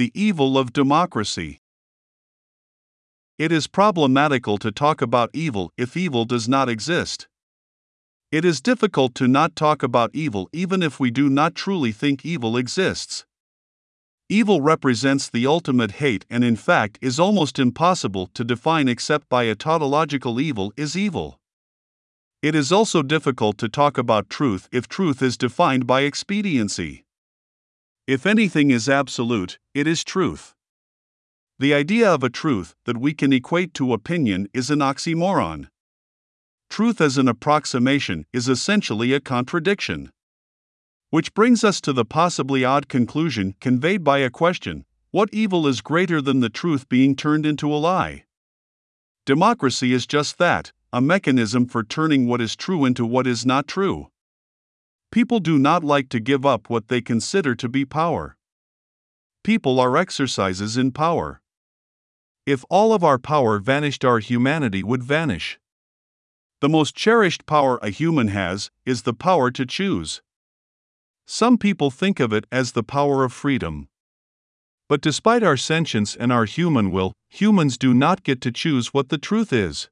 The evil of democracy. It is problematical to talk about evil if evil does not exist. It is difficult to not talk about evil even if we do not truly think evil exists. Evil represents the ultimate hate and, in fact, is almost impossible to define except by a tautological evil is evil. It is also difficult to talk about truth if truth is defined by expediency. If anything is absolute, it is truth. The idea of a truth that we can equate to opinion is an oxymoron. Truth as an approximation is essentially a contradiction. Which brings us to the possibly odd conclusion conveyed by a question what evil is greater than the truth being turned into a lie? Democracy is just that a mechanism for turning what is true into what is not true. People do not like to give up what they consider to be power. People are exercises in power. If all of our power vanished, our humanity would vanish. The most cherished power a human has is the power to choose. Some people think of it as the power of freedom. But despite our sentience and our human will, humans do not get to choose what the truth is.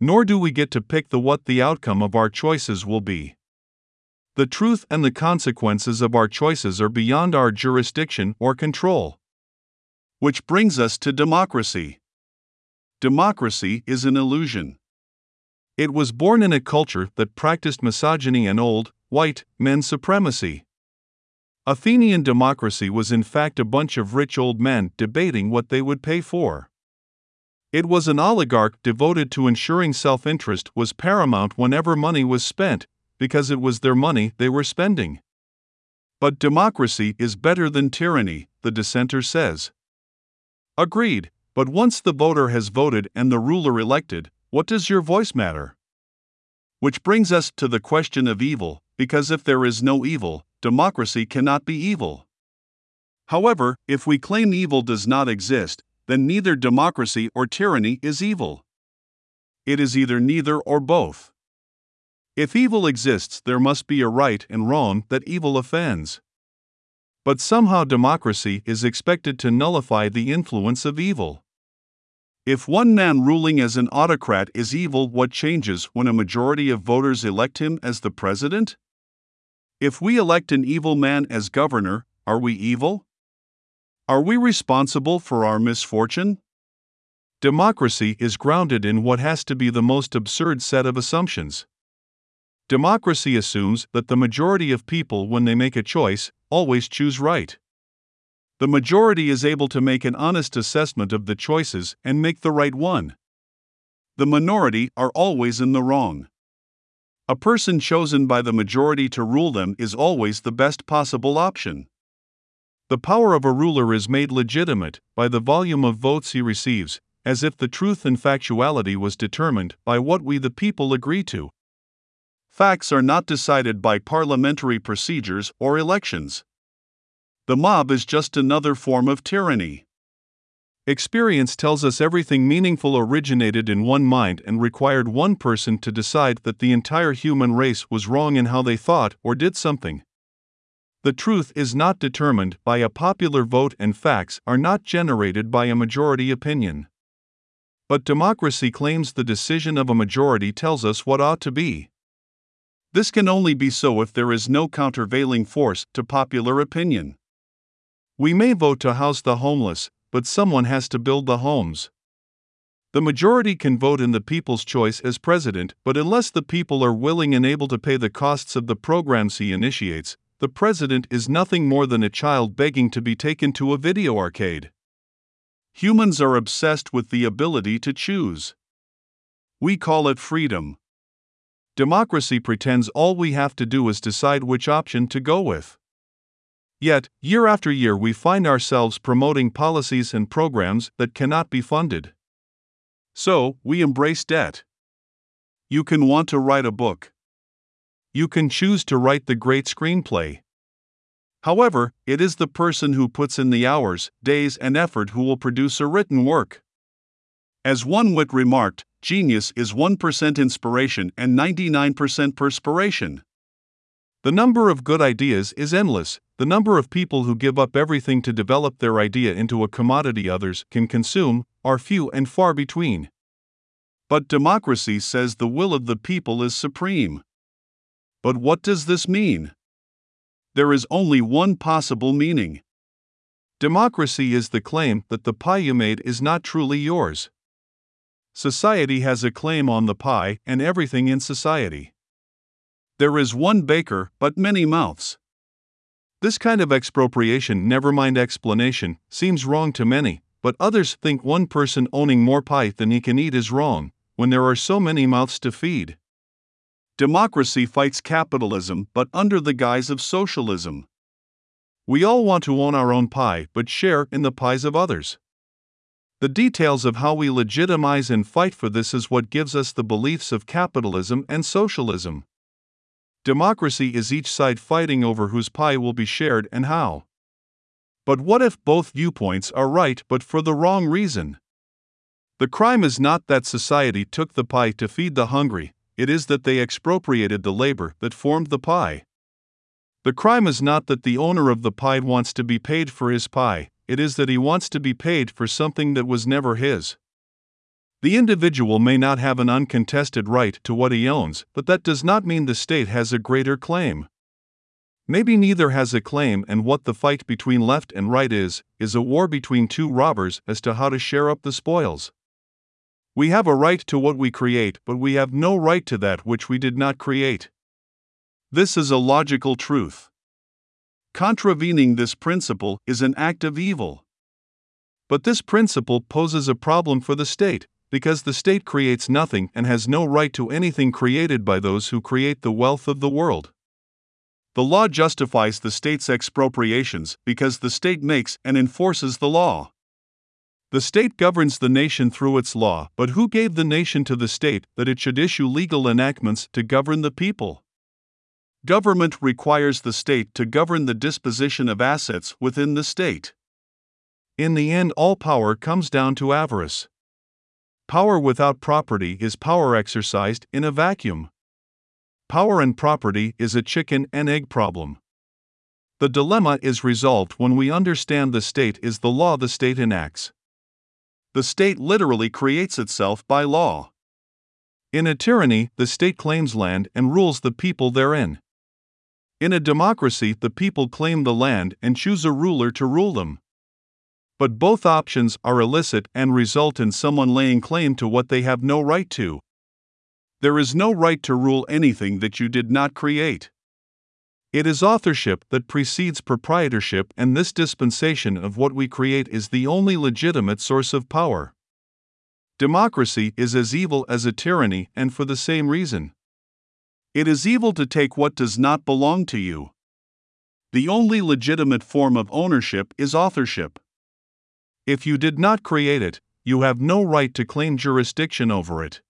Nor do we get to pick the what the outcome of our choices will be. The truth and the consequences of our choices are beyond our jurisdiction or control. Which brings us to democracy. Democracy is an illusion. It was born in a culture that practiced misogyny and old, white, men supremacy. Athenian democracy was in fact a bunch of rich old men debating what they would pay for. It was an oligarch devoted to ensuring self interest was paramount whenever money was spent, because it was their money they were spending. But democracy is better than tyranny, the dissenter says. Agreed, but once the voter has voted and the ruler elected, what does your voice matter? Which brings us to the question of evil, because if there is no evil, democracy cannot be evil. However, if we claim evil does not exist, then neither democracy or tyranny is evil. It is either neither or both. If evil exists, there must be a right and wrong that evil offends. But somehow democracy is expected to nullify the influence of evil. If one man ruling as an autocrat is evil, what changes when a majority of voters elect him as the president? If we elect an evil man as governor, are we evil? Are we responsible for our misfortune? Democracy is grounded in what has to be the most absurd set of assumptions. Democracy assumes that the majority of people, when they make a choice, always choose right. The majority is able to make an honest assessment of the choices and make the right one. The minority are always in the wrong. A person chosen by the majority to rule them is always the best possible option. The power of a ruler is made legitimate by the volume of votes he receives, as if the truth and factuality was determined by what we the people agree to. Facts are not decided by parliamentary procedures or elections. The mob is just another form of tyranny. Experience tells us everything meaningful originated in one mind and required one person to decide that the entire human race was wrong in how they thought or did something. The truth is not determined by a popular vote, and facts are not generated by a majority opinion. But democracy claims the decision of a majority tells us what ought to be. This can only be so if there is no countervailing force to popular opinion. We may vote to house the homeless, but someone has to build the homes. The majority can vote in the people's choice as president, but unless the people are willing and able to pay the costs of the programs he initiates, the president is nothing more than a child begging to be taken to a video arcade. Humans are obsessed with the ability to choose. We call it freedom. Democracy pretends all we have to do is decide which option to go with. Yet, year after year, we find ourselves promoting policies and programs that cannot be funded. So, we embrace debt. You can want to write a book. You can choose to write the great screenplay. However, it is the person who puts in the hours, days, and effort who will produce a written work. As one wit remarked, genius is 1% inspiration and 99% perspiration. The number of good ideas is endless, the number of people who give up everything to develop their idea into a commodity others can consume are few and far between. But democracy says the will of the people is supreme. But what does this mean? There is only one possible meaning. Democracy is the claim that the pie you made is not truly yours. Society has a claim on the pie and everything in society. There is one baker, but many mouths. This kind of expropriation, never mind explanation, seems wrong to many, but others think one person owning more pie than he can eat is wrong, when there are so many mouths to feed. Democracy fights capitalism, but under the guise of socialism. We all want to own our own pie, but share in the pies of others. The details of how we legitimize and fight for this is what gives us the beliefs of capitalism and socialism. Democracy is each side fighting over whose pie will be shared and how. But what if both viewpoints are right but for the wrong reason? The crime is not that society took the pie to feed the hungry, it is that they expropriated the labor that formed the pie. The crime is not that the owner of the pie wants to be paid for his pie, it is that he wants to be paid for something that was never his. The individual may not have an uncontested right to what he owns, but that does not mean the state has a greater claim. Maybe neither has a claim, and what the fight between left and right is, is a war between two robbers as to how to share up the spoils. We have a right to what we create, but we have no right to that which we did not create. This is a logical truth. Contravening this principle is an act of evil. But this principle poses a problem for the state, because the state creates nothing and has no right to anything created by those who create the wealth of the world. The law justifies the state's expropriations because the state makes and enforces the law. The state governs the nation through its law, but who gave the nation to the state that it should issue legal enactments to govern the people? Government requires the state to govern the disposition of assets within the state. In the end, all power comes down to avarice. Power without property is power exercised in a vacuum. Power and property is a chicken and egg problem. The dilemma is resolved when we understand the state is the law the state enacts. The state literally creates itself by law. In a tyranny, the state claims land and rules the people therein. In a democracy, the people claim the land and choose a ruler to rule them. But both options are illicit and result in someone laying claim to what they have no right to. There is no right to rule anything that you did not create. It is authorship that precedes proprietorship, and this dispensation of what we create is the only legitimate source of power. Democracy is as evil as a tyranny, and for the same reason. It is evil to take what does not belong to you. The only legitimate form of ownership is authorship. If you did not create it, you have no right to claim jurisdiction over it.